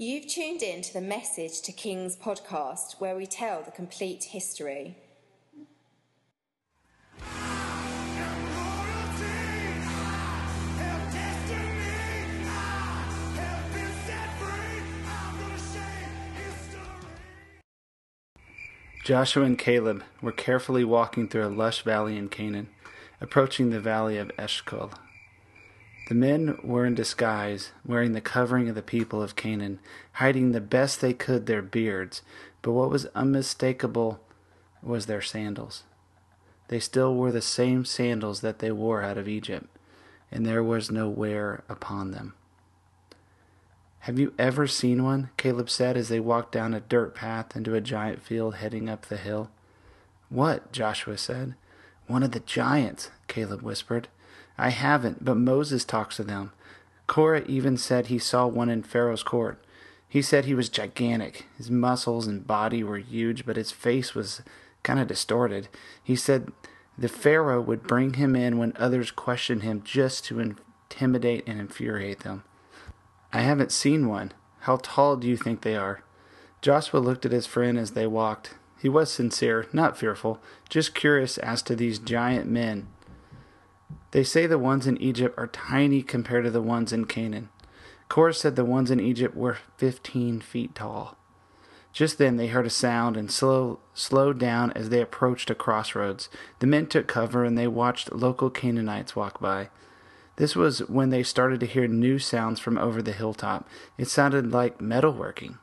You've tuned in to the Message to Kings podcast, where we tell the complete history. Joshua and Caleb were carefully walking through a lush valley in Canaan, approaching the valley of Eshcol. The men were in disguise, wearing the covering of the people of Canaan, hiding the best they could their beards, but what was unmistakable was their sandals. They still wore the same sandals that they wore out of Egypt, and there was no wear upon them. Have you ever seen one? Caleb said as they walked down a dirt path into a giant field heading up the hill. What? Joshua said. One of the giants, Caleb whispered. I haven't, but Moses talks to them. Korah even said he saw one in Pharaoh's court. He said he was gigantic. His muscles and body were huge, but his face was kind of distorted. He said the Pharaoh would bring him in when others questioned him just to intimidate and infuriate them. I haven't seen one. How tall do you think they are? Joshua looked at his friend as they walked. He was sincere, not fearful, just curious as to these giant men. They say the ones in Egypt are tiny compared to the ones in Canaan. Korah said the ones in Egypt were fifteen feet tall. Just then they heard a sound and slow, slowed down as they approached a crossroads. The men took cover and they watched local Canaanites walk by. This was when they started to hear new sounds from over the hilltop. It sounded like metalworking.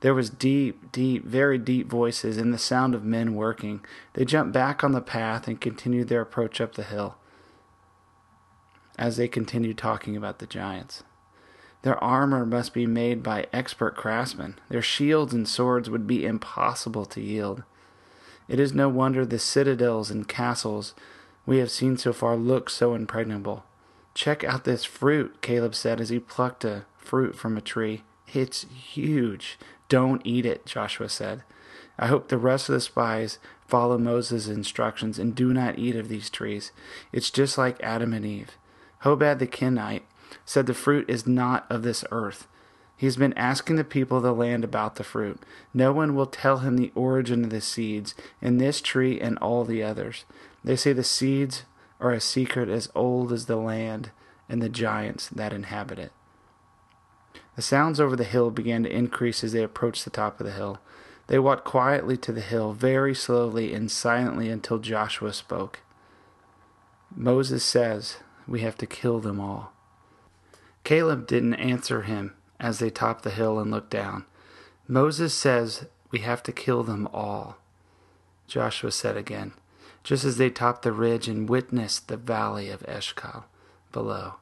There was deep, deep, very deep voices and the sound of men working. They jumped back on the path and continued their approach up the hill as they continued talking about the giants. Their armor must be made by expert craftsmen. Their shields and swords would be impossible to yield. It is no wonder the citadels and castles we have seen so far look so impregnable. Check out this fruit, Caleb said as he plucked a fruit from a tree. It's huge. Don't eat it, Joshua said. I hope the rest of the spies follow Moses' instructions and do not eat of these trees. It's just like Adam and Eve. Hobab the Kenite said the fruit is not of this earth. He's been asking the people of the land about the fruit. No one will tell him the origin of the seeds in this tree and all the others. They say the seeds are a secret as old as the land and the giants that inhabit it. The sounds over the hill began to increase as they approached the top of the hill. They walked quietly to the hill, very slowly and silently until Joshua spoke. Moses says, we have to kill them all. Caleb didn't answer him as they topped the hill and looked down. Moses says we have to kill them all. Joshua said again, just as they topped the ridge and witnessed the valley of Eshcol below.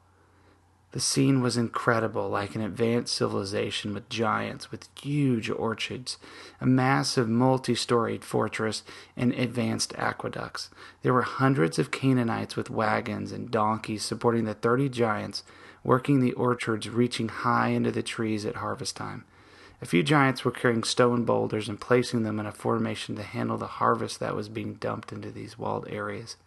The scene was incredible, like an advanced civilization with giants, with huge orchards, a massive multi storied fortress, and advanced aqueducts. There were hundreds of Canaanites with wagons and donkeys supporting the thirty giants, working the orchards reaching high into the trees at harvest time. A few giants were carrying stone boulders and placing them in a formation to handle the harvest that was being dumped into these walled areas.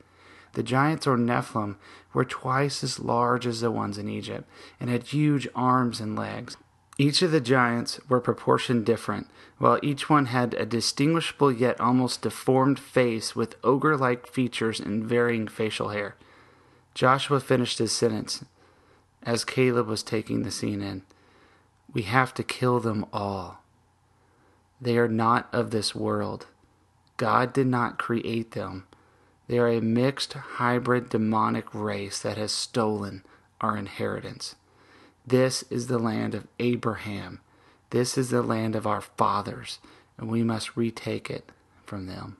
The giants or Nephilim were twice as large as the ones in Egypt and had huge arms and legs. Each of the giants were proportioned different, while each one had a distinguishable yet almost deformed face with ogre like features and varying facial hair. Joshua finished his sentence as Caleb was taking the scene in. We have to kill them all. They are not of this world. God did not create them. They are a mixed hybrid demonic race that has stolen our inheritance. This is the land of Abraham. This is the land of our fathers, and we must retake it from them.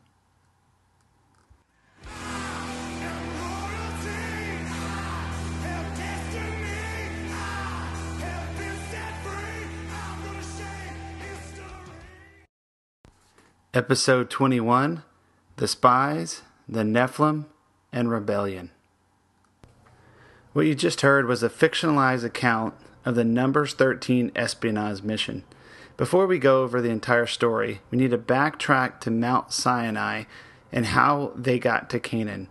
Episode 21 The Spies the Nephilim, and Rebellion. What you just heard was a fictionalized account of the Numbers 13 espionage mission. Before we go over the entire story, we need to backtrack to Mount Sinai and how they got to Canaan.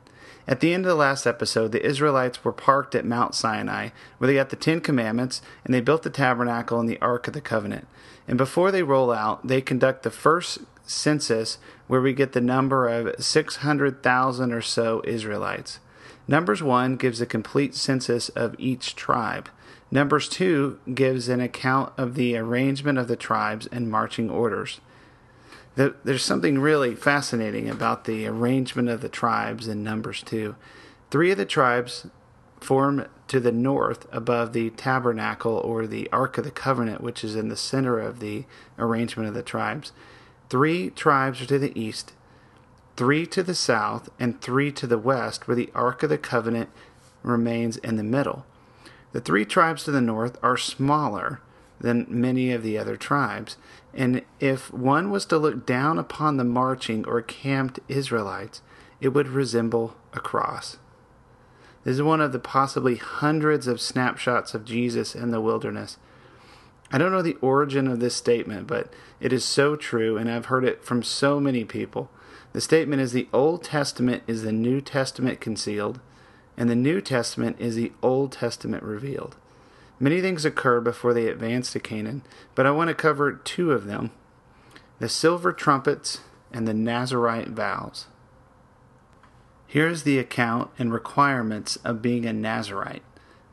At the end of the last episode, the Israelites were parked at Mount Sinai, where they got the Ten Commandments, and they built the tabernacle and the Ark of the Covenant. And before they roll out, they conduct the first census, where we get the number of 600,000 or so Israelites. Numbers 1 gives a complete census of each tribe. Numbers 2 gives an account of the arrangement of the tribes and marching orders there's something really fascinating about the arrangement of the tribes in Numbers 2. Three of the tribes form to the north above the tabernacle or the Ark of the Covenant, which is in the center of the arrangement of the tribes. Three tribes are to the east, three to the south, and three to the west, where the Ark of the Covenant remains in the middle. The three tribes to the north are smaller than many of the other tribes. And if one was to look down upon the marching or camped Israelites, it would resemble a cross. This is one of the possibly hundreds of snapshots of Jesus in the wilderness. I don't know the origin of this statement, but it is so true, and I've heard it from so many people. The statement is the Old Testament is the New Testament concealed, and the New Testament is the Old Testament revealed. Many things occur before they advance to Canaan, but I want to cover two of them the silver trumpets and the Nazarite vows. Here is the account and requirements of being a Nazarite.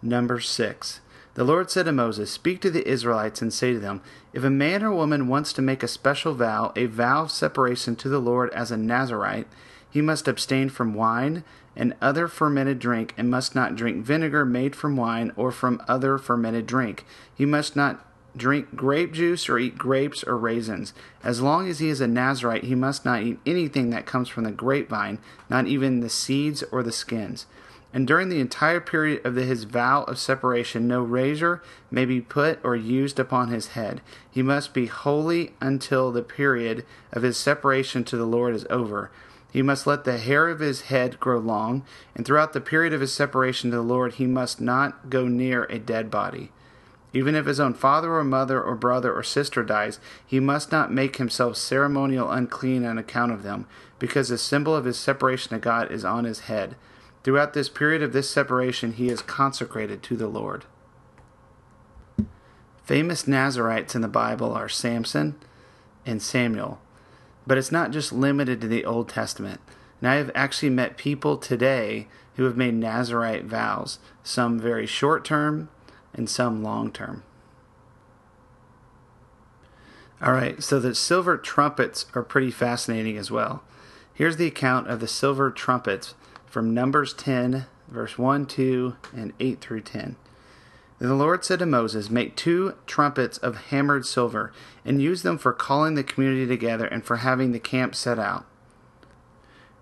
Number 6. The Lord said to Moses, Speak to the Israelites and say to them, If a man or woman wants to make a special vow, a vow of separation to the Lord as a Nazarite, he must abstain from wine and other fermented drink, and must not drink vinegar made from wine or from other fermented drink. He must not drink grape juice or eat grapes or raisins. As long as he is a Nazarite, he must not eat anything that comes from the grapevine, not even the seeds or the skins. And during the entire period of his vow of separation, no razor may be put or used upon his head. He must be holy until the period of his separation to the Lord is over. He must let the hair of his head grow long, and throughout the period of his separation to the Lord, he must not go near a dead body. Even if his own father or mother or brother or sister dies, he must not make himself ceremonial unclean on account of them, because the symbol of his separation to God is on his head. Throughout this period of this separation, he is consecrated to the Lord. Famous Nazarites in the Bible are Samson and Samuel. But it's not just limited to the Old Testament. And I have actually met people today who have made Nazarite vows, some very short term and some long term. All right, so the silver trumpets are pretty fascinating as well. Here's the account of the silver trumpets from Numbers 10, verse 1, 2, and 8 through 10. Then the Lord said to Moses, Make two trumpets of hammered silver, and use them for calling the community together and for having the camp set out.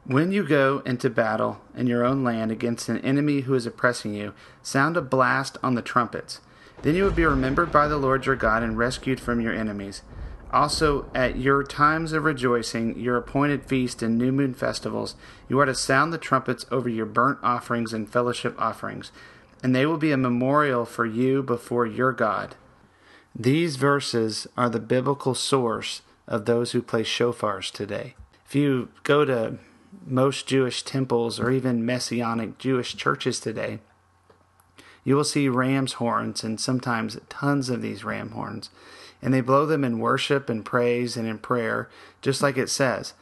When you go into battle in your own land against an enemy who is oppressing you, sound a blast on the trumpets. Then you will be remembered by the Lord your God and rescued from your enemies. Also, at your times of rejoicing, your appointed feast and new moon festivals, you are to sound the trumpets over your burnt offerings and fellowship offerings and they will be a memorial for you before your God. These verses are the biblical source of those who play shofars today. If you go to most Jewish temples or even Messianic Jewish churches today, you will see ram's horns and sometimes tons of these ram horns. And they blow them in worship and praise and in prayer, just like it says.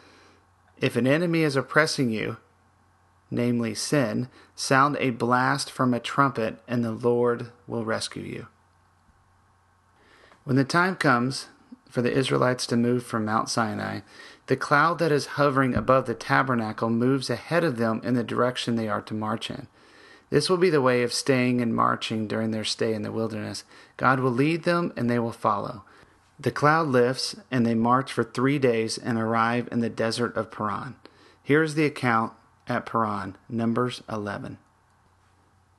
If an enemy is oppressing you, namely sin, sound a blast from a trumpet, and the Lord will rescue you. When the time comes for the Israelites to move from Mount Sinai, the cloud that is hovering above the tabernacle moves ahead of them in the direction they are to march in. This will be the way of staying and marching during their stay in the wilderness. God will lead them and they will follow. The cloud lifts and they march for three days and arrive in the desert of Paran. Here is the account at Paran, Numbers 11.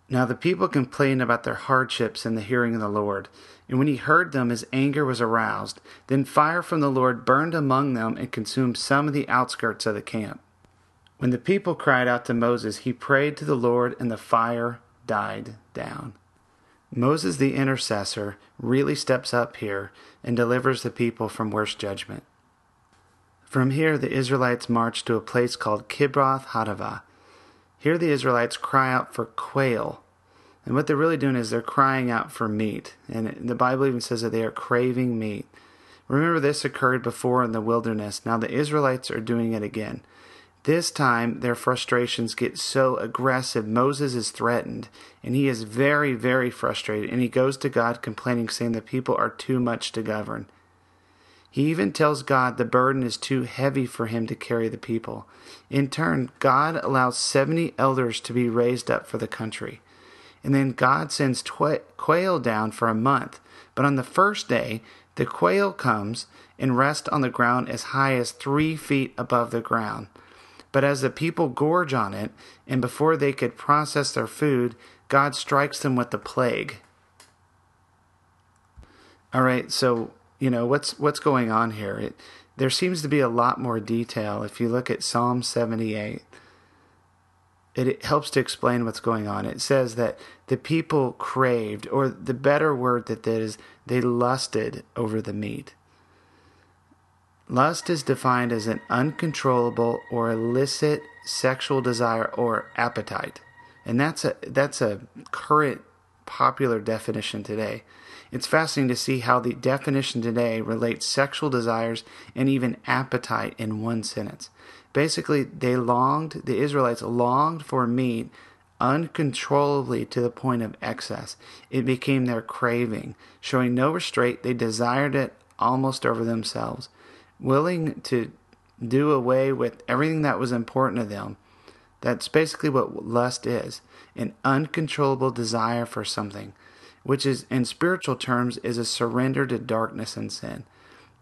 Now the people complained about their hardships in the hearing of the Lord. And when he heard them, his anger was aroused. Then fire from the Lord burned among them and consumed some of the outskirts of the camp. When the people cried out to Moses, he prayed to the Lord, and the fire died down. Moses, the intercessor, really steps up here and delivers the people from worse judgment. From here, the Israelites marched to a place called Kibroth Hattaavah. Here the Israelites cry out for quail. And what they're really doing is they're crying out for meat. And the Bible even says that they are craving meat. Remember, this occurred before in the wilderness. Now the Israelites are doing it again. This time, their frustrations get so aggressive. Moses is threatened, and he is very, very frustrated. And he goes to God complaining, saying the people are too much to govern. He even tells God the burden is too heavy for him to carry the people. In turn, God allows 70 elders to be raised up for the country. And then God sends quail down for a month. But on the first day, the quail comes and rests on the ground as high as three feet above the ground. But as the people gorge on it, and before they could process their food, God strikes them with the plague. All right, so you know what's what's going on here. It, there seems to be a lot more detail if you look at Psalm 78. It, it helps to explain what's going on. It says that the people craved, or the better word that that is, they lusted over the meat. Lust is defined as an uncontrollable or illicit sexual desire or appetite. And that's a that's a current popular definition today. It's fascinating to see how the definition today relates sexual desires and even appetite in one sentence. Basically, they longed, the Israelites longed for meat uncontrollably to the point of excess. It became their craving. Showing no restraint, they desired it almost over themselves willing to do away with everything that was important to them. That's basically what lust is an uncontrollable desire for something, which is, in spiritual terms, is a surrender to darkness and sin.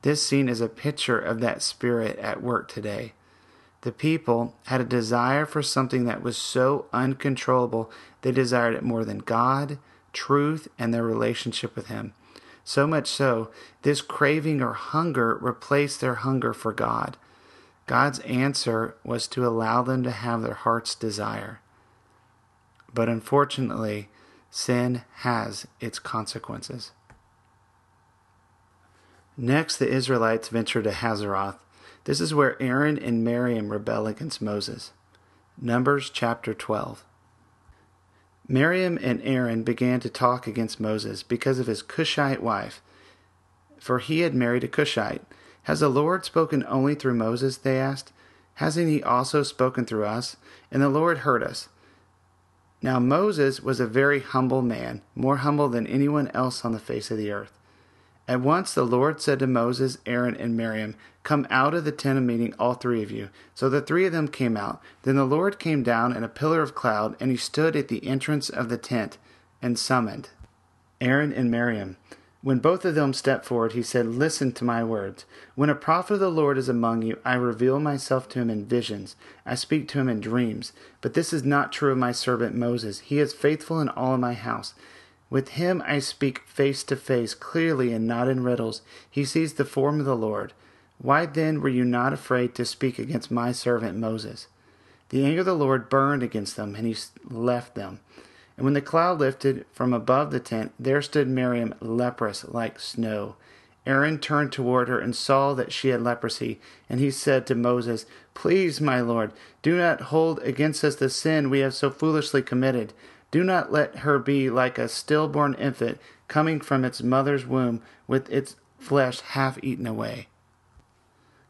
This scene is a picture of that spirit at work today. The people had a desire for something that was so uncontrollable they desired it more than God, truth, and their relationship with Him. So much so, this craving or hunger replaced their hunger for God. God's answer was to allow them to have their heart's desire. But unfortunately, sin has its consequences. Next, the Israelites venture to Hazeroth. This is where Aaron and Miriam rebel against Moses. Numbers chapter 12. Miriam and Aaron began to talk against Moses because of his Cushite wife, for he had married a Cushite. Has the Lord spoken only through Moses? They asked. Hasn't he also spoken through us? And the Lord heard us. Now Moses was a very humble man, more humble than anyone else on the face of the earth. At once the Lord said to Moses, Aaron, and Miriam, Come out of the tent of meeting, all three of you. So the three of them came out. Then the Lord came down in a pillar of cloud, and he stood at the entrance of the tent and summoned Aaron and Miriam. When both of them stepped forward, he said, Listen to my words. When a prophet of the Lord is among you, I reveal myself to him in visions. I speak to him in dreams. But this is not true of my servant Moses. He is faithful in all of my house. With him I speak face to face, clearly and not in riddles. He sees the form of the Lord. Why then were you not afraid to speak against my servant Moses? The anger of the Lord burned against them, and he left them. And when the cloud lifted from above the tent, there stood Miriam leprous like snow. Aaron turned toward her and saw that she had leprosy, and he said to Moses, Please, my Lord, do not hold against us the sin we have so foolishly committed. Do not let her be like a stillborn infant coming from its mother's womb with its flesh half eaten away.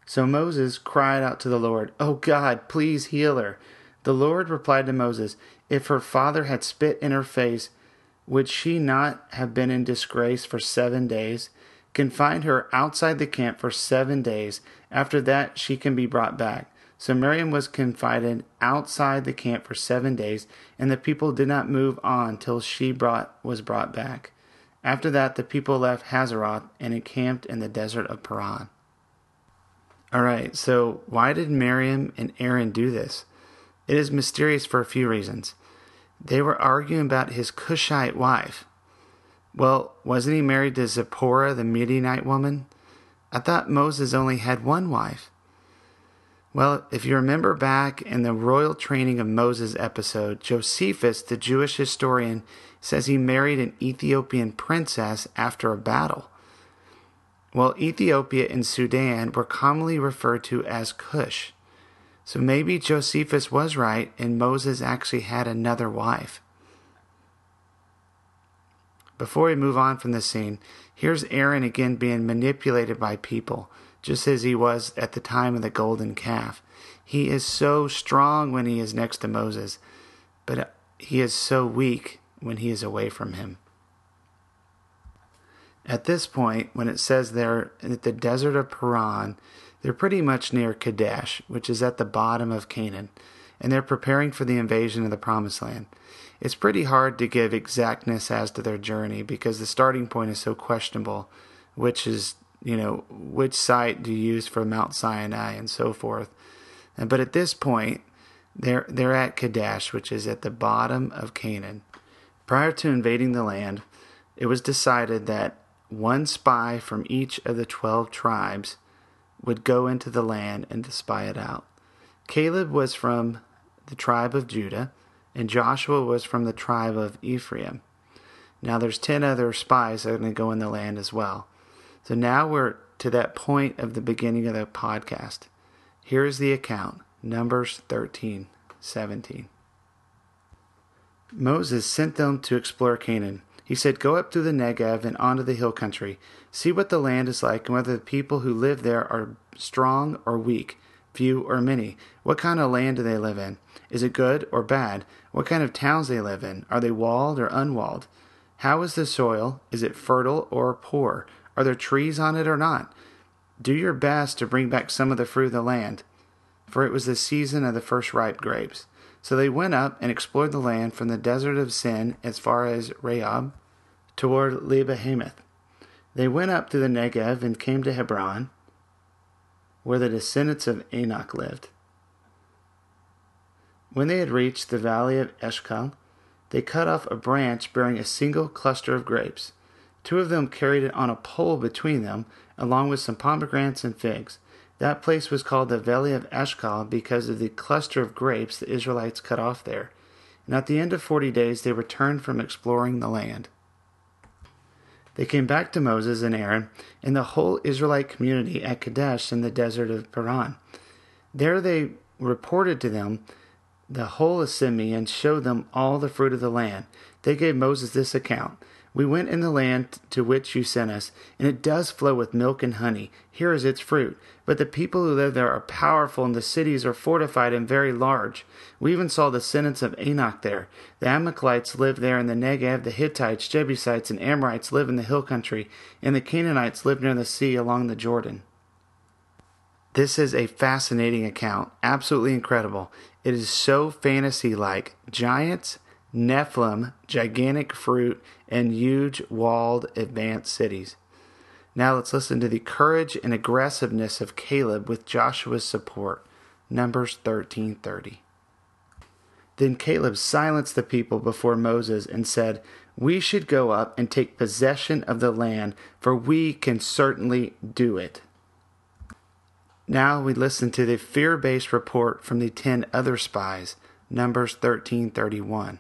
So Moses cried out to the Lord, O God, please heal her. The Lord replied to Moses, If her father had spit in her face, would she not have been in disgrace for seven days? Confine her outside the camp for seven days. After that, she can be brought back. So Miriam was confided outside the camp for seven days, and the people did not move on till she brought, was brought back. After that, the people left Hazeroth and encamped in the desert of Paran. All right, so why did Miriam and Aaron do this? It is mysterious for a few reasons. They were arguing about his Cushite wife. Well, wasn't he married to Zipporah, the Midianite woman? I thought Moses only had one wife. Well, if you remember back in the royal training of Moses episode, Josephus, the Jewish historian, says he married an Ethiopian princess after a battle. Well, Ethiopia and Sudan were commonly referred to as Cush. So maybe Josephus was right and Moses actually had another wife. Before we move on from this scene, here's Aaron again being manipulated by people, just as he was at the time of the golden calf. He is so strong when he is next to Moses, but uh, he is so weak when he is away from him. At this point, when it says they're at the desert of Paran, they're pretty much near Kadesh, which is at the bottom of Canaan, and they're preparing for the invasion of the Promised Land. It's pretty hard to give exactness as to their journey because the starting point is so questionable, which is, you know, which site do you use for Mount Sinai and so forth. But at this point, they're, they're at Kadesh, which is at the bottom of Canaan. Prior to invading the land, it was decided that one spy from each of the 12 tribes would go into the land and to spy it out. Caleb was from the tribe of Judah, and Joshua was from the tribe of Ephraim. Now there's 10 other spies that are going to go in the land as well. So now we're to that point of the beginning of the podcast. Here is the account Numbers 13 17. Moses sent them to explore Canaan. He said, Go up through the Negev and onto the hill country. See what the land is like and whether the people who live there are strong or weak, few or many. What kind of land do they live in? Is it good or bad? What kind of towns they live in? Are they walled or unwalled? How is the soil? Is it fertile or poor? Are there trees on it or not? Do your best to bring back some of the fruit of the land, for it was the season of the first ripe grapes. So they went up and explored the land from the desert of Sin as far as Rehob toward Lebo-hamath. They went up to the Negev and came to Hebron, where the descendants of Anak lived. When they had reached the valley of Eshcol, they cut off a branch bearing a single cluster of grapes. Two of them carried it on a pole between them, along with some pomegranates and figs. That place was called the Valley of Eshcol because of the cluster of grapes the Israelites cut off there. And at the end of forty days they returned from exploring the land. They came back to Moses and Aaron and the whole Israelite community at Kadesh in the desert of Paran. There they reported to them the whole assembly and showed them all the fruit of the land. They gave Moses this account we went in the land to which you sent us, and it does flow with milk and honey. Here is its fruit. But the people who live there are powerful, and the cities are fortified and very large. We even saw the descendants of Anak there. The Amalekites live there in the Negev, the Hittites, Jebusites, and Amorites live in the hill country, and the Canaanites live near the sea along the Jordan. This is a fascinating account, absolutely incredible. It is so fantasy like. Giants, Nephilim, gigantic fruit, and huge walled advanced cities. Now let's listen to the courage and aggressiveness of Caleb with Joshua's support. Numbers 13:30. Then Caleb silenced the people before Moses and said, "We should go up and take possession of the land, for we can certainly do it." Now we listen to the fear-based report from the 10 other spies. Numbers 13:31.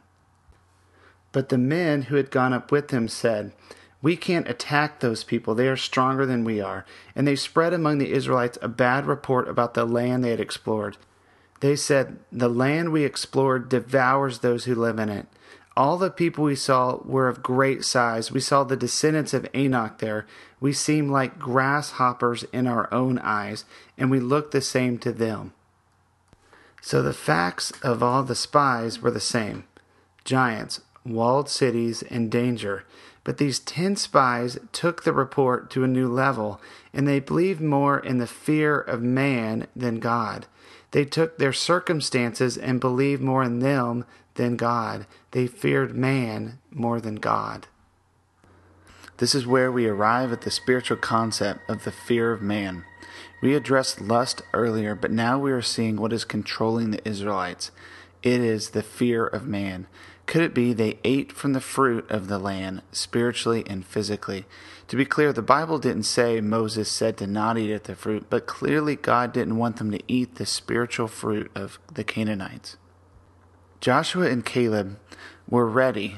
But the men who had gone up with him said, We can't attack those people. They are stronger than we are. And they spread among the Israelites a bad report about the land they had explored. They said, The land we explored devours those who live in it. All the people we saw were of great size. We saw the descendants of Anak there. We seemed like grasshoppers in our own eyes, and we looked the same to them. So the facts of all the spies were the same giants, walled cities, and danger. But these ten spies took the report to a new level, and they believed more in the fear of man than God. They took their circumstances and believed more in them than God. They feared man more than God. This is where we arrive at the spiritual concept of the fear of man. We addressed lust earlier, but now we are seeing what is controlling the Israelites. It is the fear of man. Could it be they ate from the fruit of the land, spiritually and physically? To be clear, the Bible didn't say Moses said to not eat at the fruit, but clearly God didn't want them to eat the spiritual fruit of the Canaanites. Joshua and Caleb were ready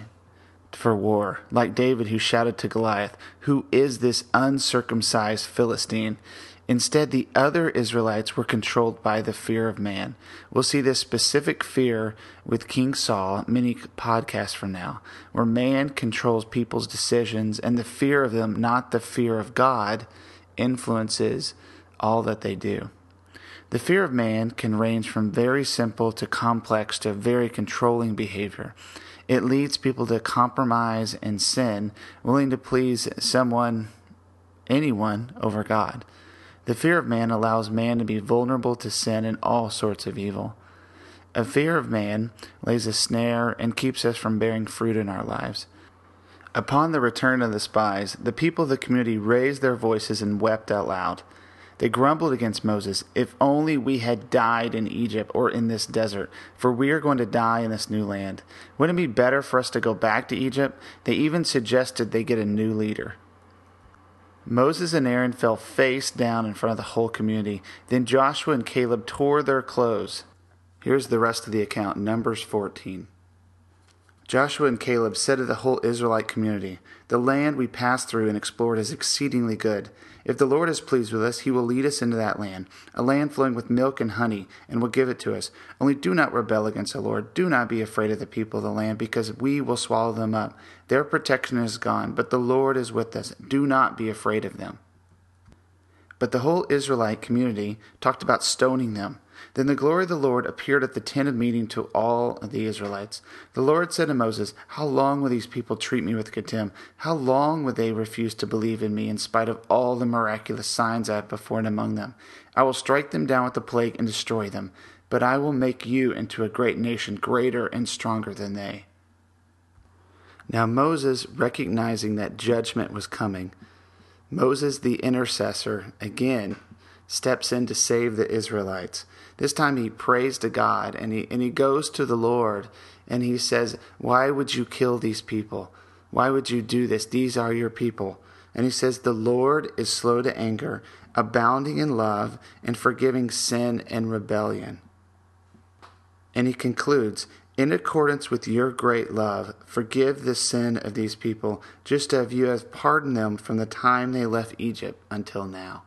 for war, like David who shouted to Goliath, Who is this uncircumcised Philistine? Instead, the other Israelites were controlled by the fear of man. We'll see this specific fear with King Saul many podcasts from now, where man controls people's decisions and the fear of them, not the fear of God, influences all that they do. The fear of man can range from very simple to complex to very controlling behavior. It leads people to compromise and sin, willing to please someone, anyone, over God. The fear of man allows man to be vulnerable to sin and all sorts of evil. A fear of man lays a snare and keeps us from bearing fruit in our lives. Upon the return of the spies, the people of the community raised their voices and wept out loud. They grumbled against Moses, If only we had died in Egypt or in this desert, for we are going to die in this new land. Wouldn't it be better for us to go back to Egypt? They even suggested they get a new leader. Moses and Aaron fell face down in front of the whole community. Then Joshua and Caleb tore their clothes. Here's the rest of the account Numbers 14. Joshua and Caleb said to the whole Israelite community, The land we passed through and explored is exceedingly good. If the Lord is pleased with us, he will lead us into that land, a land flowing with milk and honey, and will give it to us. Only do not rebel against the Lord. Do not be afraid of the people of the land, because we will swallow them up. Their protection is gone, but the Lord is with us. Do not be afraid of them. But the whole Israelite community talked about stoning them. Then the glory of the Lord appeared at the tent of meeting to all the Israelites. The Lord said to Moses, How long will these people treat me with contempt? How long will they refuse to believe in me in spite of all the miraculous signs I have performed among them? I will strike them down with the plague and destroy them, but I will make you into a great nation, greater and stronger than they. Now Moses, recognizing that judgment was coming, Moses the intercessor, again, steps in to save the Israelites. This time he prays to God and he, and he goes to the Lord and he says, Why would you kill these people? Why would you do this? These are your people. And he says, The Lord is slow to anger, abounding in love, and forgiving sin and rebellion. And he concludes, In accordance with your great love, forgive the sin of these people, just as you have pardoned them from the time they left Egypt until now.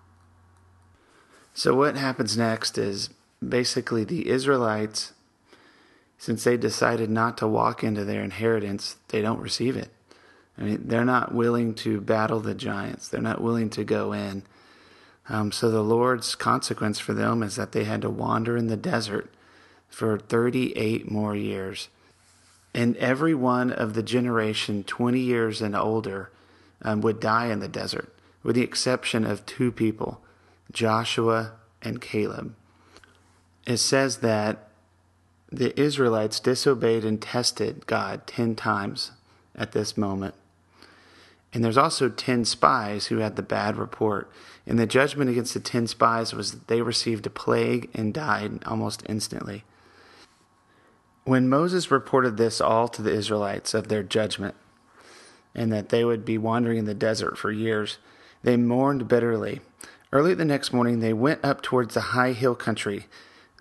So, what happens next is basically the Israelites, since they decided not to walk into their inheritance, they don't receive it. I mean, they're not willing to battle the giants, they're not willing to go in. Um, so the Lord's consequence for them is that they had to wander in the desert for 38 more years. And every one of the generation 20 years and older um, would die in the desert, with the exception of two people Joshua and Caleb it says that the Israelites disobeyed and tested God 10 times at this moment. And there's also 10 spies who had the bad report. And the judgment against the 10 spies was that they received a plague and died almost instantly. When Moses reported this all to the Israelites of their judgment, and that they would be wandering in the desert for years, they mourned bitterly. Early the next morning, they went up towards the high hill country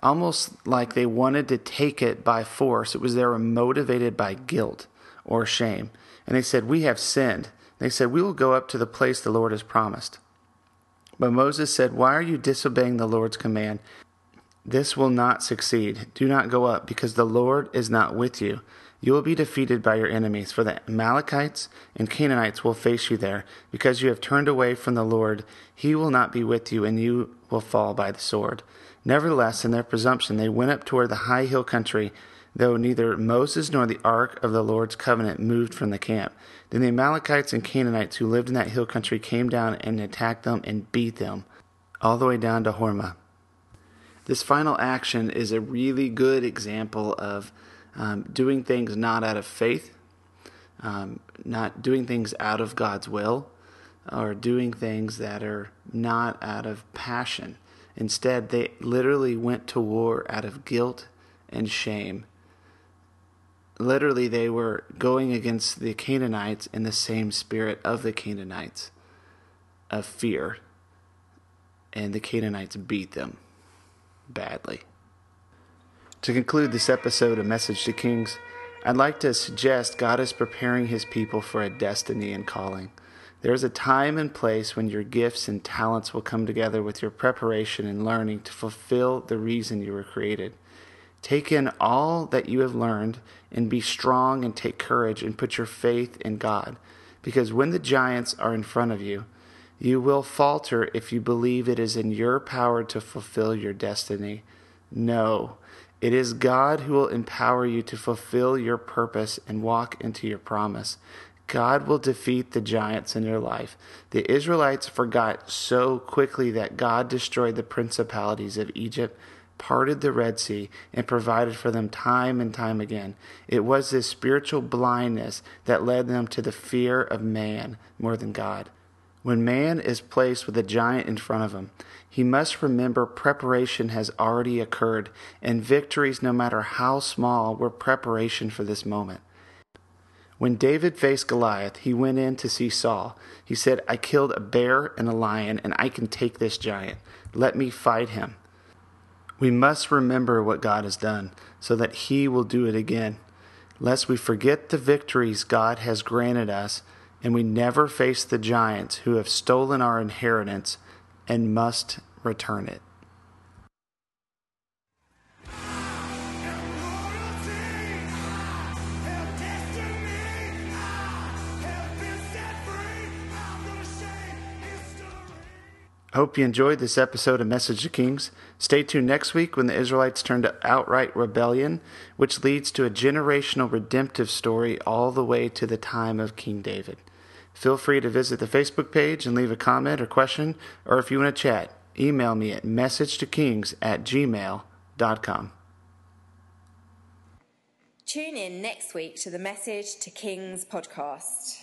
almost like they wanted to take it by force. It was they were motivated by guilt or shame. And they said, We have sinned. They said, We will go up to the place the Lord has promised. But Moses said, Why are you disobeying the Lord's command? This will not succeed. Do not go up, because the Lord is not with you. You will be defeated by your enemies, for the Amalekites and Canaanites will face you there. Because you have turned away from the Lord, he will not be with you, and you will fall by the sword. Nevertheless, in their presumption, they went up toward the high hill country, though neither Moses nor the ark of the Lord's covenant moved from the camp. Then the Amalekites and Canaanites who lived in that hill country came down and attacked them and beat them, all the way down to Hormah. This final action is a really good example of um, doing things not out of faith, um, not doing things out of God's will, or doing things that are not out of passion. Instead, they literally went to war out of guilt and shame. Literally, they were going against the Canaanites in the same spirit of the Canaanites of fear. And the Canaanites beat them badly. To conclude this episode of Message to Kings, I'd like to suggest God is preparing his people for a destiny and calling. There is a time and place when your gifts and talents will come together with your preparation and learning to fulfill the reason you were created. Take in all that you have learned and be strong and take courage and put your faith in God. Because when the giants are in front of you, you will falter if you believe it is in your power to fulfill your destiny. No, it is God who will empower you to fulfill your purpose and walk into your promise. God will defeat the giants in your life. The Israelites forgot so quickly that God destroyed the principalities of Egypt, parted the Red Sea, and provided for them time and time again. It was this spiritual blindness that led them to the fear of man more than God. When man is placed with a giant in front of him, he must remember preparation has already occurred, and victories, no matter how small, were preparation for this moment. When David faced Goliath, he went in to see Saul. He said, I killed a bear and a lion, and I can take this giant. Let me fight him. We must remember what God has done, so that he will do it again. Lest we forget the victories God has granted us, and we never face the giants who have stolen our inheritance and must return it. Hope you enjoyed this episode of Message to Kings. Stay tuned next week when the Israelites turn to outright rebellion, which leads to a generational redemptive story all the way to the time of King David. Feel free to visit the Facebook page and leave a comment or question, or if you want to chat, email me at messagetokings at gmail.com. Tune in next week to the Message to Kings podcast.